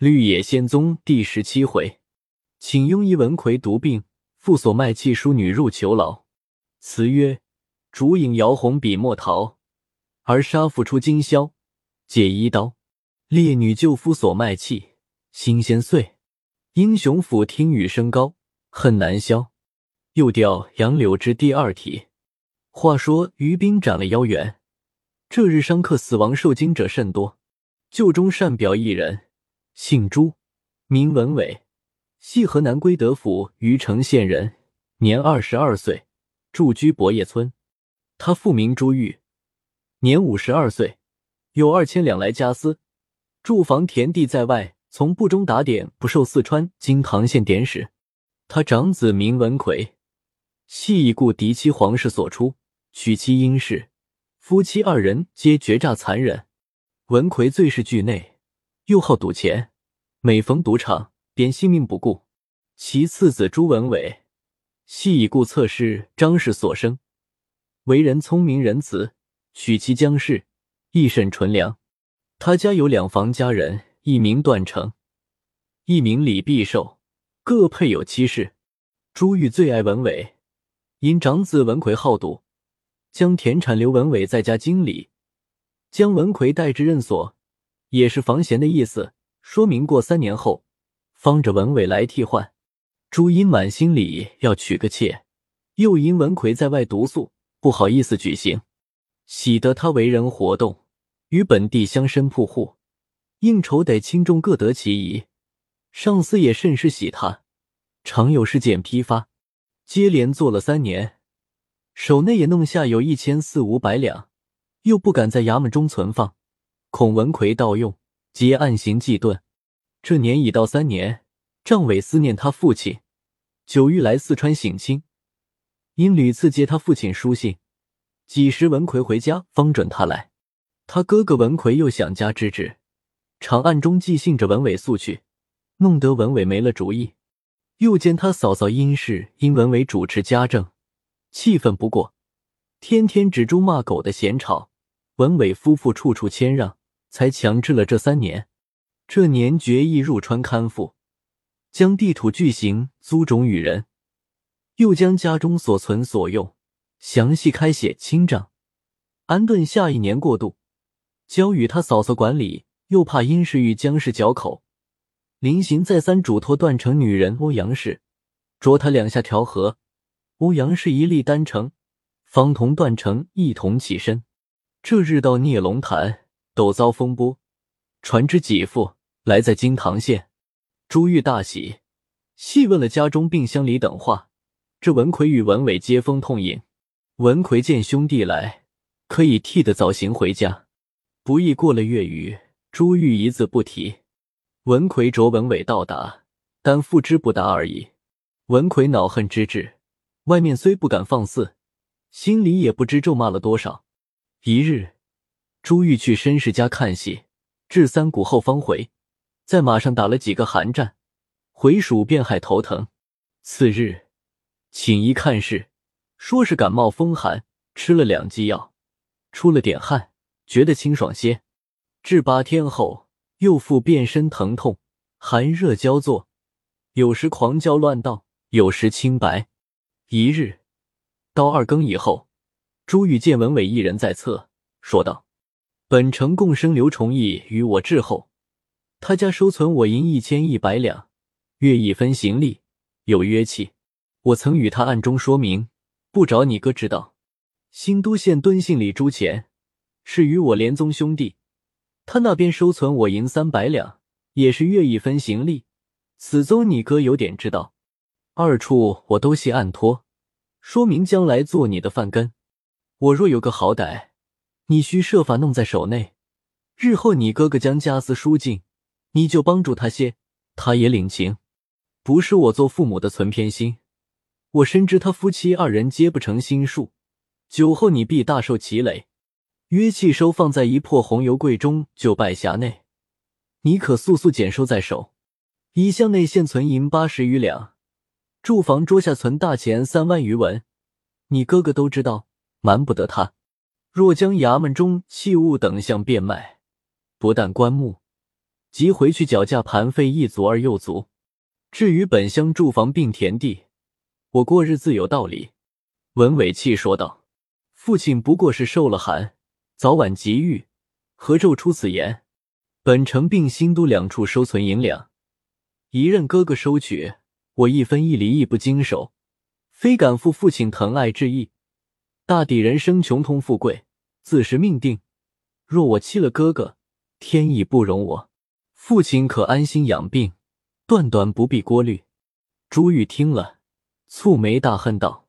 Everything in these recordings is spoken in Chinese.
绿野仙踪第十七回，请庸医文魁毒病，复所卖气淑女入囚牢。词曰：烛影摇红笔墨桃，而杀父出今宵，借衣刀。烈女救夫所卖气，心先碎。英雄府听雨声高，恨难消。又调杨柳枝第二题。话说于兵斩了妖猿，这日伤客死亡受惊者甚多，旧中善表一人。姓朱，名文伟，系河南归德府虞城县人，年二十二岁，住居博业村。他父名朱玉，年五十二岁，有二千两来家私，住房田地在外，从部中打点，不受四川金堂县典史。他长子名文魁，系已故嫡妻黄氏所出，娶妻殷氏，夫妻二人皆绝诈残忍。文魁最是惧内。又好赌钱，每逢赌场便性命不顾。其次子朱文伟，系已故侧室张氏所生，为人聪明仁慈，娶妻姜氏，亦甚纯良。他家有两房家人，一名段成，一名李必寿，各配有妻室。朱玉最爱文伟，因长子文魁好赌，将田产留文伟在家经理，将文魁带至任所。也是防闲的意思，说明过三年后，方着文伟来替换。朱茵满心里要娶个妾，又因文魁在外毒宿，不好意思举行。喜得他为人活动，与本地乡绅铺户应酬得轻重各得其宜，上司也甚是喜他，常有事件批发，接连做了三年，手内也弄下有一千四五百两，又不敢在衙门中存放。孔文奎盗用，皆暗行忌遁。这年已到三年，张伟思念他父亲，久欲来四川省亲，因屡次接他父亲书信，几时文奎回家，方准他来。他哥哥文奎又想家之志，常暗中寄信着文伟速去，弄得文伟没了主意。又见他嫂嫂殷氏因文伟主持家政，气愤不过，天天指猪骂狗的闲吵，文伟夫妇处处谦让。才强制了这三年。这年决意入川看父，将地土巨行租种与人，又将家中所存所用详细开写清账，安顿下一年过渡，交与他嫂嫂管理。又怕殷氏与姜氏嚼口，临行再三嘱托断成女人欧阳氏，着他两下调和。欧阳氏一力单成，方同段成一同起身。这日到聂龙潭。陡遭风波，传知己父来在金堂县，朱玉大喜，细问了家中病乡里等话。这文奎与文伟接风痛饮，文奎见兄弟来，可以替得早行回家。不易过了月余，朱玉一字不提。文奎着文伟到达，但复之不达而已。文奎恼恨之至，外面虽不敢放肆，心里也不知咒骂了多少。一日。朱玉去绅士家看戏，至三鼓后方回，在马上打了几个寒战，回蜀便害头疼。次日请医看事，说是感冒风寒，吃了两剂药，出了点汗，觉得清爽些。至八天后，又复遍身疼痛，寒热交作，有时狂叫乱道，有时清白。一日到二更以后，朱玉见文伟一人在侧，说道。本城共生刘崇义与我致后，他家收存我银一千一百两，月一分行利，有约契。我曾与他暗中说明，不找你哥知道。新都县敦信里朱钱是与我连宗兄弟，他那边收存我银三百两，也是月一分行利。此宗你哥有点知道，二处我都系暗托，说明将来做你的饭根。我若有个好歹。你需设法弄在手内，日后你哥哥将家私输尽，你就帮助他些，他也领情。不是我做父母的存偏心，我深知他夫妻二人皆不成心术，酒后你必大受其累。约契收放在一破红油柜中，就拜匣内，你可速速捡收在手。衣箱内现存银八十余两，住房桌下存大钱三万余文，你哥哥都知道，瞒不得他。若将衙门中器物等项变卖，不但棺木，即回去脚架盘费一足而又足。至于本乡住房并田地，我过日自有道理。”文伟气说道：“父亲不过是受了寒，早晚急愈，何骤出此言？本城并新都两处收存银两，一任哥哥收取，我一分一厘亦不经手，非敢负父亲疼爱之意。大抵人生穷通富贵，自是命定。若我欺了哥哥，天意不容我。父亲可安心养病，断断不必过虑。”朱玉听了，蹙眉大恨道。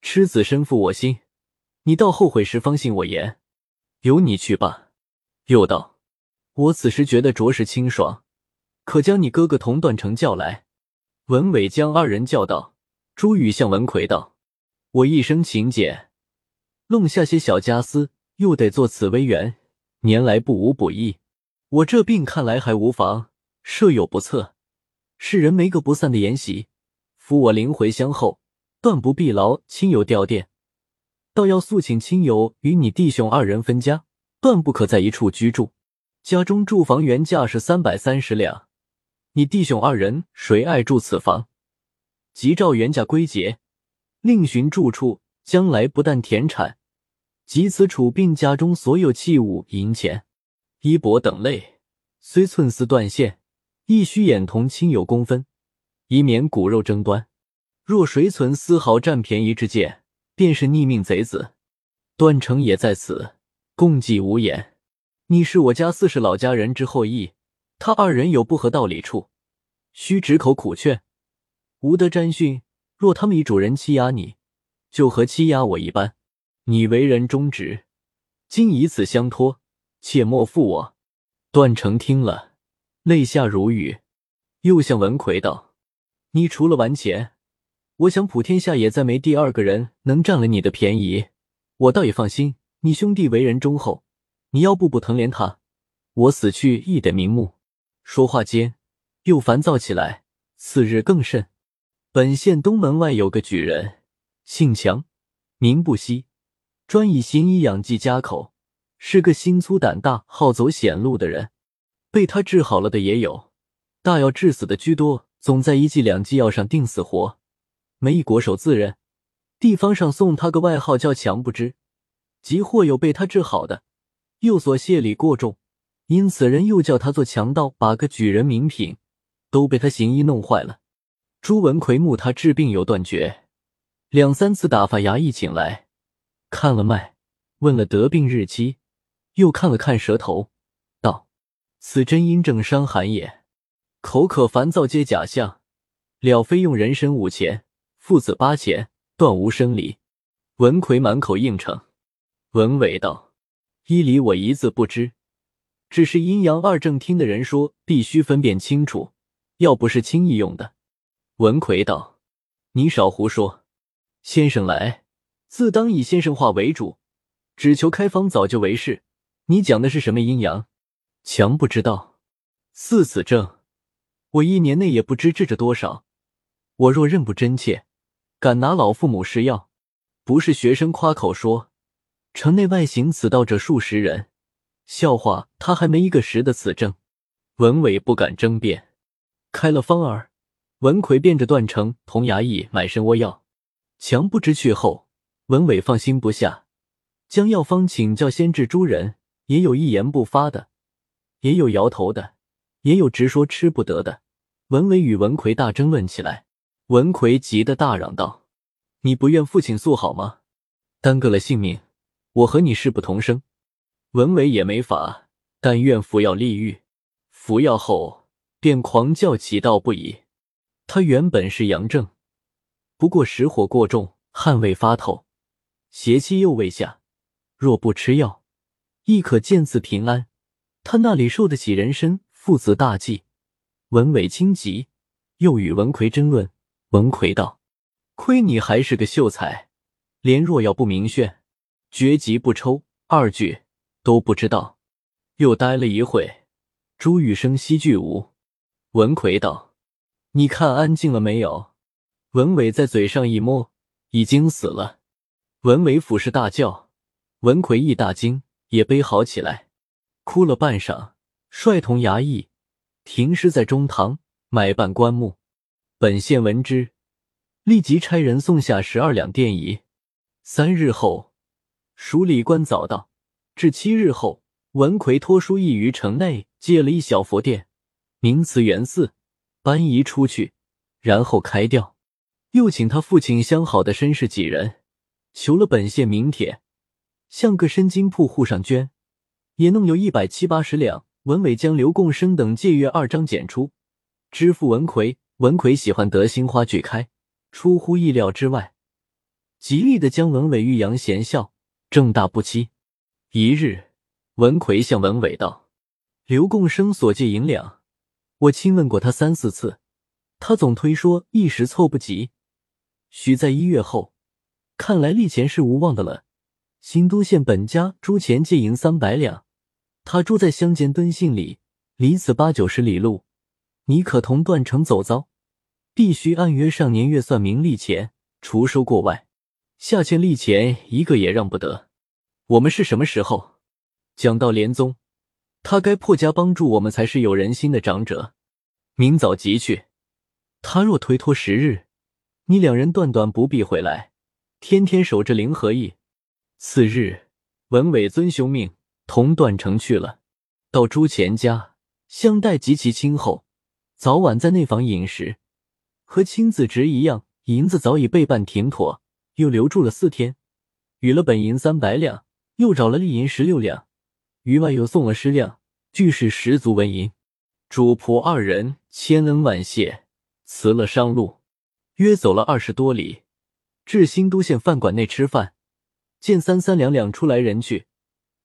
痴子身负我心，你到后悔时方信我言。由你去吧。又道：“我此时觉得着实清爽，可将你哥哥同段成叫来。”文伟将二人叫到。朱宇向文奎道：“我一生勤俭，弄下些小家私，又得做此微园，年来不无补益。我这病看来还无妨，设有不测，世人没个不散的筵席，扶我灵回乡后。”断不必劳亲友吊唁，倒要速请亲友与你弟兄二人分家，断不可在一处居住。家中住房原价是三百三十两，你弟兄二人谁爱住此房，即照原价归结，另寻住处。将来不但田产，即此处并家中所有器物、银钱、衣帛等类，虽寸丝断线，亦须眼同亲友公分，以免骨肉争端。若谁存丝毫占便宜之见，便是逆命贼子。段成也在此，共计无言。你是我家四世老家人之后裔，他二人有不合道理处，须直口苦劝，无得沾训。若他们以主人欺压你，就和欺压我一般。你为人忠直，今以此相托，切莫负我。段成听了，泪下如雨，又向文奎道：“你除了玩钱。”我想普天下也再没第二个人能占了你的便宜，我倒也放心。你兄弟为人忠厚，你要步步疼怜他，我死去亦得瞑目。说话间又烦躁起来。次日更甚，本县东门外有个举人，姓强，名不息，专以行医养济家口，是个心粗胆大、好走险路的人。被他治好了的也有，大药治死的居多，总在一剂两剂药上定死活。没一国手自认，地方上送他个外号叫强不知，即或有被他治好的，又所谢礼过重，因此人又叫他做强盗，把个举人名品都被他行医弄坏了。朱文奎慕他治病有断绝，两三次打发衙役请来，看了脉，问了得病日期，又看了看舌头，道：“此真阴症伤寒也，口渴烦躁皆假象，了非用人参五钱。”父子八钱，断无生理。文奎满口应承。文伟道：“医理我一字不知，只是阴阳二正听的人说，必须分辨清楚，要不是轻易用的。”文奎道：“你少胡说，先生来，自当以先生话为主，只求开方早就为是。你讲的是什么阴阳？强不知道。似此症，我一年内也不知治着多少。我若认不真切。”敢拿老父母试药，不是学生夸口说，城内外行此道者数十人，笑话他还没一个识的此症。文伟不敢争辩，开了方儿，文奎便着段成同衙役买参窝药。强不知去后，文伟放心不下，将药方请教先治诸人，也有一言不发的，也有摇头的，也有直说吃不得的。文伟与文奎大争论起来。文奎急得大嚷道：“你不愿父亲速好吗？耽搁了性命，我和你誓不同生。”文伟也没法，但愿服药立愈。服药后便狂叫起道不已。他原本是阳症，不过实火过重，汗未发透，邪气又未下，若不吃药，亦可见此平安。他那里受得起人参父子大忌？文伟轻急，又与文奎争论。文奎道：“亏你还是个秀才，连若药不明炫，绝疾不抽，二句都不知道。”又待了一会，朱雨生息俱无。文奎道：“你看安静了没有？”文伟在嘴上一摸，已经死了。文伟俯视大叫，文奎亦大惊，也悲嚎起来，哭了半晌，率同衙役停尸在中堂，买办棺木。本县闻之，立即差人送下十二两电仪。三日后，署理官早到。至七日后，文奎托书意于城内借了一小佛殿，名慈元寺，搬移出去，然后开掉。又请他父亲相好的绅士几人，求了本县名帖，向各申金铺户上捐，也弄有一百七八十两。文伟将刘共生等借阅二张检出，支付文奎。文奎喜欢得心花俱开，出乎意料之外，极力的将文伟欲扬贤孝，正大不欺。一日，文奎向文伟道：“刘共生所借银两，我亲问过他三四次，他总推说一时凑不齐，许在一月后。看来利钱是无望的了。新都县本家朱钱借银三百两，他住在乡间敦信里，离此八九十里路。”你可同段成走遭，必须按约上年月算明利钱，除收过外，下欠利钱一个也让不得。我们是什么时候？讲到连宗，他该破家帮助我们才是有人心的长者。明早即去，他若推脱十日，你两人断断不必回来，天天守着灵和驿。次日，文伟遵兄命，同段成去了。到朱钱家，相待极其亲厚。早晚在内房饮食，和亲子侄一样。银子早已备办停妥，又留住了四天，与了本银三百两，又找了利银十六两，余外又送了十两，俱是十足纹银。主仆二人千恩万谢，辞了商路，约走了二十多里，至新都县饭馆内吃饭，见三三两两出来人去，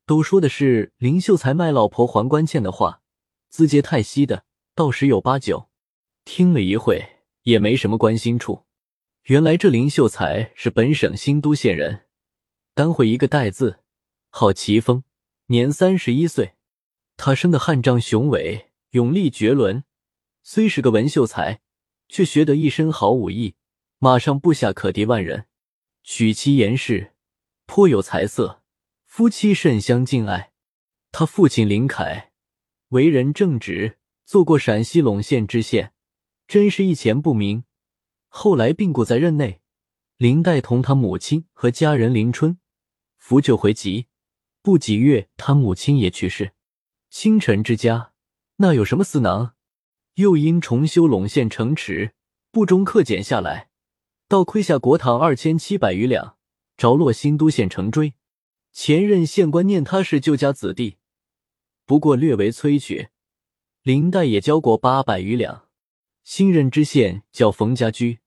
都说的是林秀才卖老婆还官欠的话，字节太稀的。倒十有八九，听了一会也没什么关心处。原来这林秀才是本省新都县人，单会一个代字，号奇峰，年三十一岁。他生的汉章雄伟，勇力绝伦。虽是个文秀才，却学得一身好武艺，马上部下可敌万人。娶妻严氏，颇有才色，夫妻甚相敬爱。他父亲林凯为人正直。做过陕西陇县知县，真是一钱不明。后来病故在任内，林黛同他母亲和家人林春扶柩回籍，不几月，他母亲也去世。清晨之家那有什么私囊？又因重修陇县城池，不中克减下来，倒亏下国帑二千七百余两，着落新都县城追。前任县官念他是旧家子弟，不过略为催取。林黛也交过八百余两。新任知县叫冯家驹，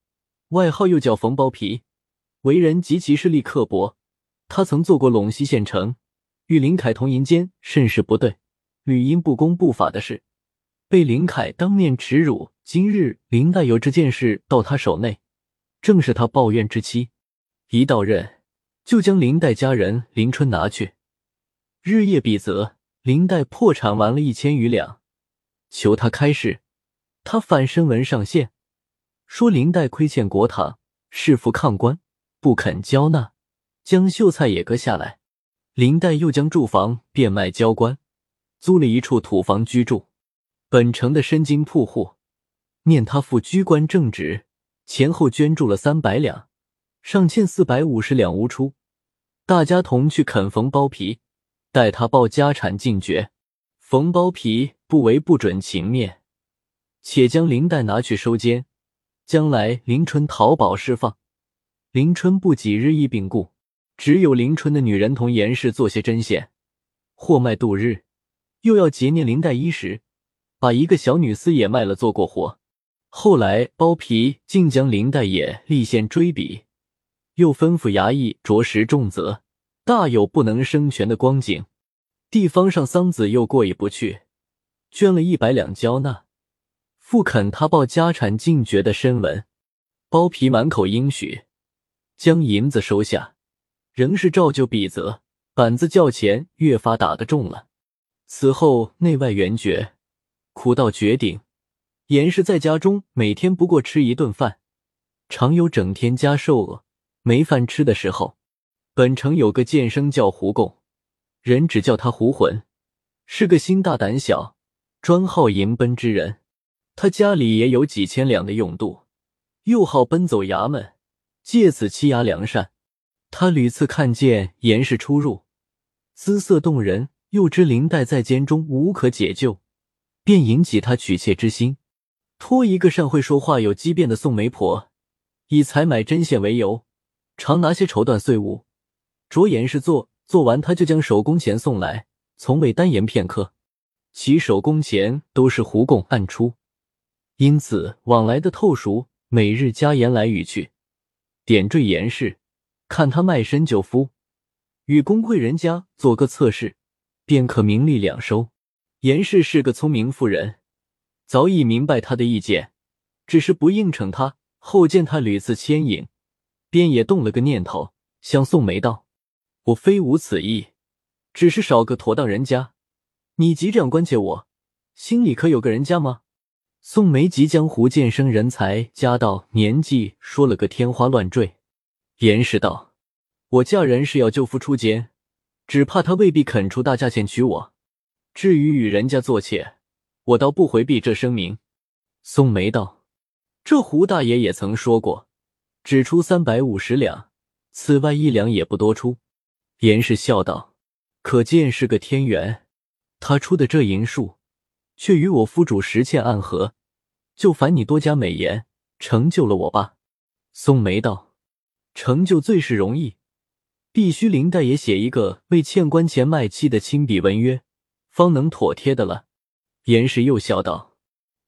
外号又叫冯包皮，为人极其势利刻薄。他曾做过陇西县城，与林凯同营间甚是不对，屡因不公不法的事，被林凯当面耻辱。今日林黛有这件事到他手内，正是他抱怨之期。一到任，就将林黛家人林春拿去，日夜比责。林黛破产完了一千余两。求他开示，他反身文上线，说林黛亏欠国帑，弑父抗官，不肯交纳，将秀才也割下来。林黛又将住房变卖交官，租了一处土房居住。本城的身金铺户念他父居官正直，前后捐助了三百两，尚欠四百五十两无出，大家同去啃缝包皮，待他报家产尽绝。冯包皮不为不准情面，且将林黛拿去收监，将来林春逃保释放。林春不几日亦病故，只有林春的女人同严氏做些针线，货卖度日，又要劫念林黛衣食，把一个小女司也卖了做过活。后来包皮竟将林黛也立宪追比，又吩咐衙役着实重责，大有不能生权的光景。地方上桑子又过意不去，捐了一百两交纳，复肯他报家产尽绝的身文。包皮满口应许，将银子收下，仍是照旧比责，板子较钱越发打得重了。此后内外圆绝，苦到绝顶。严氏在家中每天不过吃一顿饭，常有整天家受饿没饭吃的时候。本城有个剑生叫胡贡。人只叫他胡魂，是个心大胆小、专好迎奔之人。他家里也有几千两的用度，又好奔走衙门，借此欺压良善。他屡次看见严氏出入，姿色动人，又知林黛在监中无可解救，便引起他娶妾之心，托一个善会说话、有机变的宋媒婆，以采买针线为由，常拿些绸缎碎物，着严氏做，做完他就将手工钱送来，从未单言片刻。其手工钱都是胡供暗出。因此往来的透熟，每日加言来语去，点缀严氏，看他卖身就夫，与公贵人家做个测试，便可名利两收。严氏是个聪明妇人，早已明白他的意见，只是不应承他。后见他屡次牵引，便也动了个念头，向宋梅道：“我非无此意，只是少个妥当人家。你急这样关切我，心里可有个人家吗？”宋梅即将胡建生人才加到年纪说了个天花乱坠。严氏道：“我嫁人是要救夫出监，只怕他未必肯出大价钱娶我。至于与人家做妾，我倒不回避这声明。”宋梅道：“这胡大爷也曾说过，只出三百五十两，此外一两也不多出。”严氏笑道：“可见是个天缘，他出的这银数。”却与我夫主实欠暗合，就烦你多加美言，成就了我吧。宋梅道：“成就最是容易，必须林大爷写一个为欠官钱卖妻的亲笔文约，方能妥帖的了。”严氏又笑道：“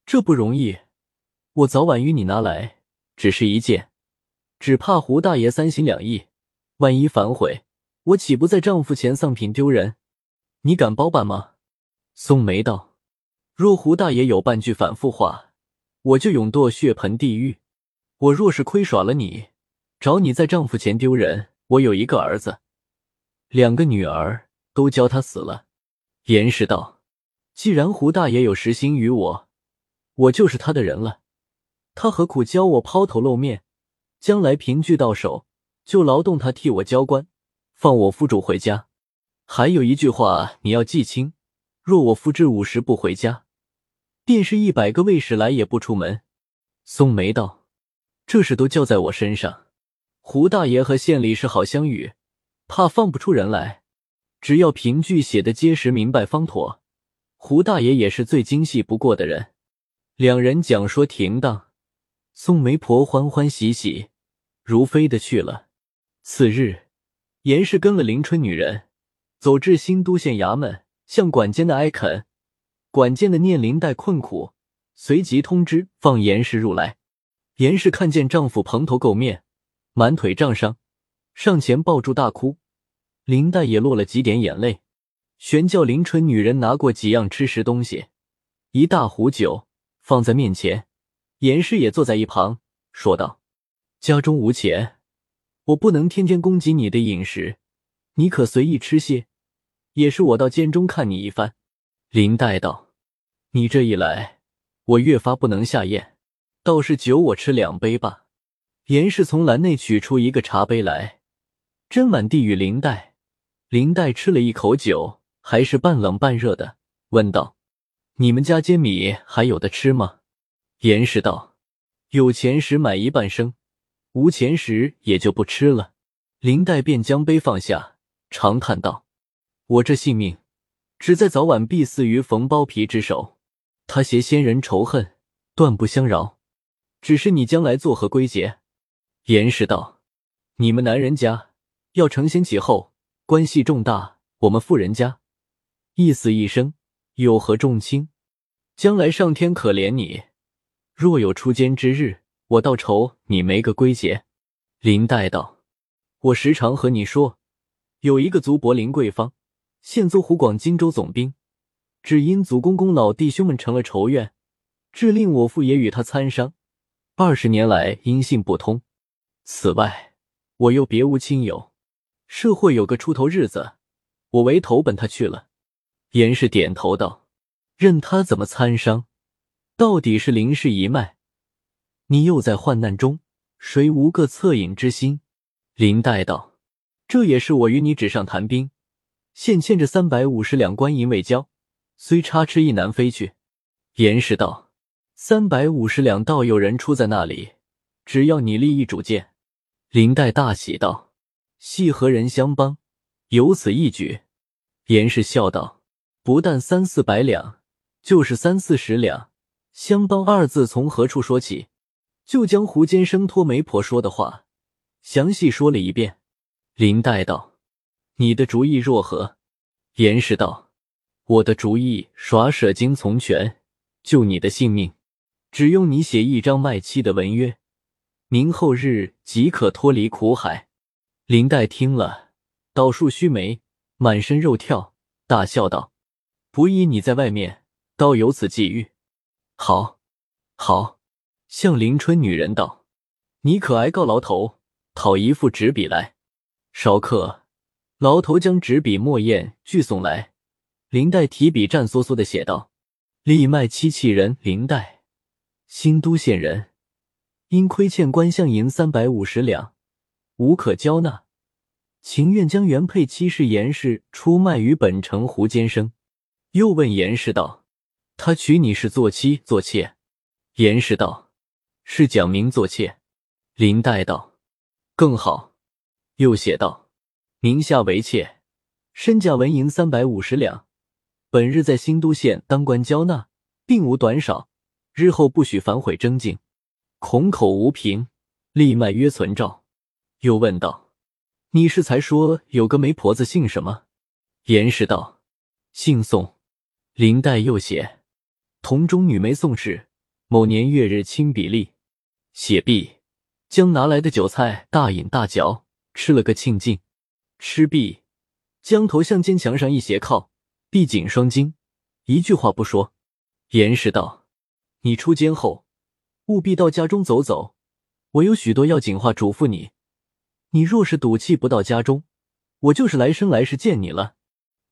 这不容易，我早晚与你拿来，只是一件，只怕胡大爷三心两意，万一反悔，我岂不在丈夫前丧品丢人？你敢包办吗？”宋梅道。若胡大爷有半句反复话，我就永堕血盆地狱。我若是亏耍了你，找你在丈夫前丢人。我有一个儿子，两个女儿都教他死了。严氏道：“既然胡大爷有实心于我，我就是他的人了。他何苦教我抛头露面？将来凭据到手，就劳动他替我交官，放我夫主回家。还有一句话你要记清：若我夫至午时不回家。”便是一百个卫士来也不出门。宋梅道：“这事都交在我身上。胡大爷和县里是好相与，怕放不出人来。只要凭据写的结实明白方妥。胡大爷也是最精细不过的人。”两人讲说停当，宋媒婆欢欢喜喜，如飞的去了。次日，严氏跟了临春女人，走至新都县衙门，向管监的哀恳。管监的念林黛困苦，随即通知放严氏入来。严氏看见丈夫蓬头垢面，满腿杖伤，上前抱住大哭。林黛也落了几点眼泪，玄叫林春女人拿过几样吃食东西，一大壶酒放在面前。严氏也坐在一旁，说道：“家中无钱，我不能天天供给你的饮食，你可随意吃些，也是我到监中看你一番。”林黛道：“你这一来，我越发不能下咽，倒是酒我吃两杯吧。”严氏从篮内取出一个茶杯来，斟满递与林黛。林黛吃了一口酒，还是半冷半热的，问道：“你们家煎米还有的吃吗？”严氏道：“有钱时买一半生，无钱时也就不吃了。”林黛便将杯放下，长叹道：“我这性命。”只在早晚必死于冯包皮之手，他携先人仇恨，断不相饶。只是你将来作何归结？严氏道：“你们男人家要承先启后，关系重大；我们富人家一死一生，有何重轻？将来上天可怜你，若有出监之日，我倒愁你没个归结。”林黛道：“我时常和你说，有一个族伯林桂芳。”现做湖广荆州总兵，只因祖公公老弟兄们成了仇怨，致令我父也与他参商。二十年来音信不通。此外，我又别无亲友，社会有个出头日子，我唯投奔他去了。严氏点头道：“任他怎么参商，到底是林氏一脉。你又在患难中，谁无个恻隐之心？”林黛道：“这也是我与你纸上谈兵。”现欠着三百五十两官银未交，虽差吃一南飞去。严氏道：“三百五十两，倒有人出在那里，只要你立意主见。”林黛大喜道：“系何人相帮？有此一举。”严氏笑道：“不但三四百两，就是三四十两。相帮二字从何处说起？”就将胡坚生托媒婆说的话详细说了一遍。林黛道：“你的主意若何？”严氏道：“我的主意耍舍精从权，救你的性命。只用你写一张卖妻的文约，明后日即可脱离苦海。”林黛听了，倒竖须眉，满身肉跳，大笑道：“不依你在外面，倒有此际遇。好，好。”向林春女人道：“你可挨告牢头，讨一副纸笔来。”少客，牢头将纸笔墨砚俱送来。林黛提笔战梭梭的写道：“立卖七器人林黛，新都县人，因亏欠官相银三百五十两，无可交纳，情愿将原配妻室严氏出卖于本城胡坚生。”又问严氏道：“他娶你是做妻做妾？”严氏道。是讲明做妾，林黛道：“更好。”又写道：“名下为妾，身价纹银三百五十两，本日在新都县当官交纳，并无短少。日后不许反悔征进，孔口无凭，立卖约存照。”又问道：“你是才说有个媒婆子姓什么？”严氏道：“姓宋。”林黛又写：“同中女媒宋氏，某年月日亲笔立。”写毕，将拿来的酒菜大饮大嚼，吃了个庆尽。吃毕，将头向肩墙上一斜靠，闭紧双睛，一句话不说。严氏道：“你出监后，务必到家中走走，我有许多要紧话嘱咐你。你若是赌气不到家中，我就是来生来世见你了。”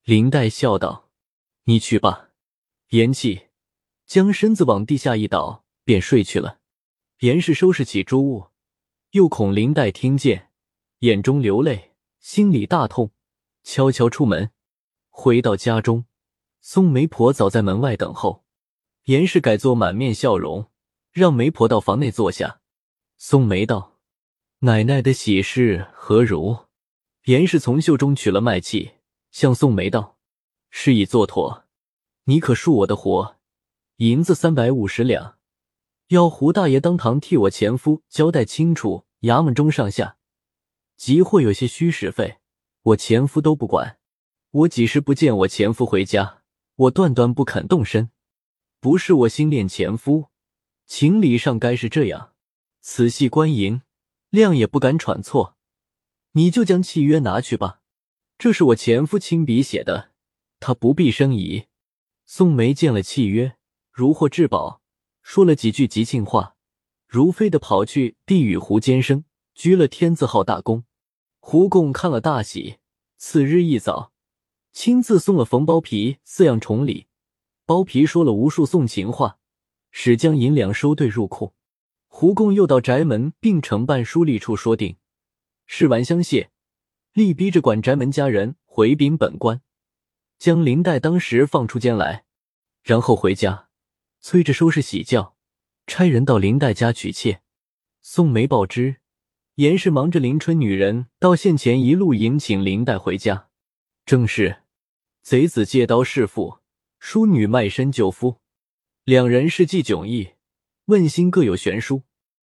林黛笑道：“你去吧。”言气，将身子往地下一倒，便睡去了。严氏收拾起诸物，又恐林黛听见，眼中流泪，心里大痛，悄悄出门。回到家中，宋媒婆早在门外等候。严氏改作满面笑容，让媒婆到房内坐下。宋梅道：“奶奶的喜事何如？”严氏从袖中取了脉气，向宋梅道：“事已做妥，你可恕我的活，银子三百五十两。”要胡大爷当堂替我前夫交代清楚，衙门中上下，即或有些虚实费，我前夫都不管。我几时不见我前夫回家，我断断不肯动身。不是我心恋前夫，情理上该是这样。此系官银，亮也不敢喘错。你就将契约拿去吧，这是我前夫亲笔写的，他不必生疑。宋梅见了契约，如获至宝。说了几句吉庆话，如飞的跑去递与胡坚生，鞠了天字号大功。胡贡看了大喜，次日一早，亲自送了冯包皮四样重礼。包皮说了无数送情话，使将银两收兑入库。胡共又到宅门并承办书吏处说定，事完相谢，力逼着管宅门家人回禀本官，将林黛当时放出监来，然后回家。催着收拾喜轿，差人到林黛家娶妾。宋梅报知，严氏忙着临春女人到县前一路迎请林黛回家。正是贼子借刀弑父，淑女卖身救夫，两人事迹迥异，问心各有悬殊。